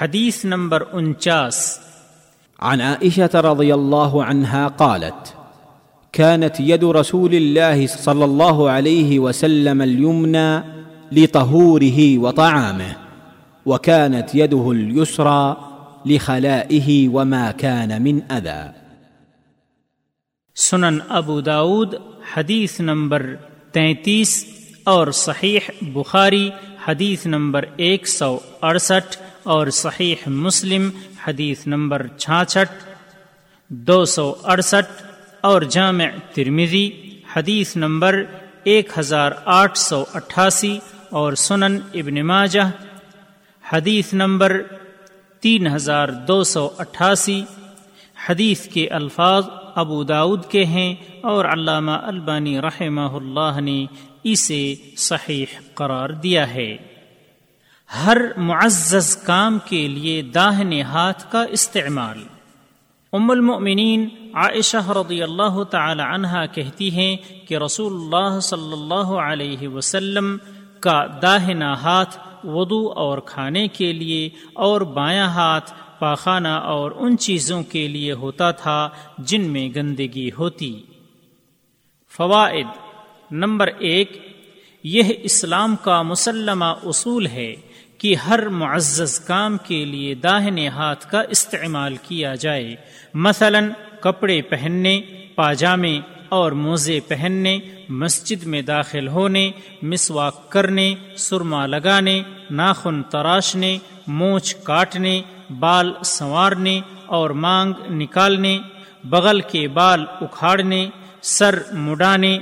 حدیث نمبر انچاس۔ عن عائشه رضي الله عنها قالت كانت يد رسول الله صلى الله عليه وسلم اليمنى لطهوره وطعامه وكانت يده اليسرى لخلائه وما كان من اذى سنن ابو داود حدیث نمبر تینتیس اور صحیح بخاری حدیث نمبر ایک سو اڑسٹھ۔ اور صحیح مسلم حدیث نمبر چھاچھٹ دو سو اڑسٹھ اور جامع ترمیزی حدیث نمبر ایک ہزار آٹھ سو اٹھاسی اور سنن ابن ماجہ حدیث نمبر تین ہزار دو سو اٹھاسی۔ حدیث کے الفاظ ابو داود کے ہیں اور علامہ البانی رحمہ اللہ نے اسے صحیح قرار دیا ہے۔ ہر معزز کام کے لیے داہنے ہاتھ کا استعمال۔ ام المؤمنین عائشہ رضی اللہ تعالی عنہا کہتی ہیں کہ رسول اللہ صلی اللہ علیہ وسلم کا داہنا ہاتھ وضو اور کھانے کے لیے اور بایاں ہاتھ پاخانہ اور ان چیزوں کے لیے ہوتا تھا جن میں گندگی ہوتی۔ فوائد نمبر ایک، یہ اسلام کا مسلمہ اصول ہے کہ ہر معزز کام کے لیے داہنے ہاتھ کا استعمال کیا جائے۔ مثلا کپڑے پہننے، پاجامے اور موزے پہننے، مسجد میں داخل ہونے، مسواک کرنے، سرما لگانے، ناخن تراشنے، مونچھ کاٹنے، بال سنوارنے اور مانگ نکالنے، بغل کے بال اکھاڑنے، سر مڈانے،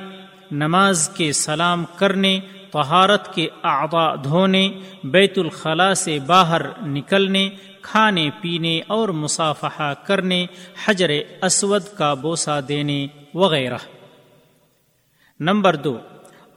نماز کے سلام کرنے طہارت کے اعضاء دھونے، بیت الخلاء سے باہر نکلنے، کھانے، پینے اور مصافحہ کرنے، حجر اسود کا بوسہ دینے وغیرہ۔ نمبر دو،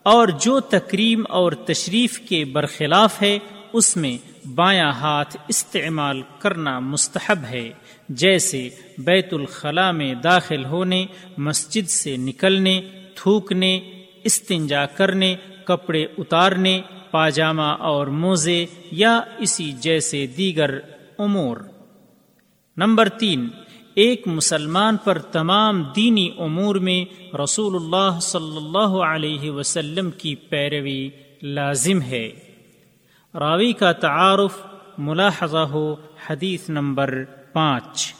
اور جو تکریم اور تشریف کے برخلاف ہے، اس میں بایاں ہاتھ استعمال کرنا مستحب ہے۔ جیسے بیت الخلاء میں داخل ہونے، مسجد سے نکلنے، تھوکنے، استنجا کرنے کپڑے اتارنے، پاجامہ اور موزے یا اسی جیسے دیگر امور۔ نمبر تین، ایک مسلمان پر تمام دینی امور میں رسول اللہ صلی اللہ علیہ وسلم کی پیروی لازم ہے۔ راوی کا تعارف ملاحظہ ہو حدیث نمبر پانچ۔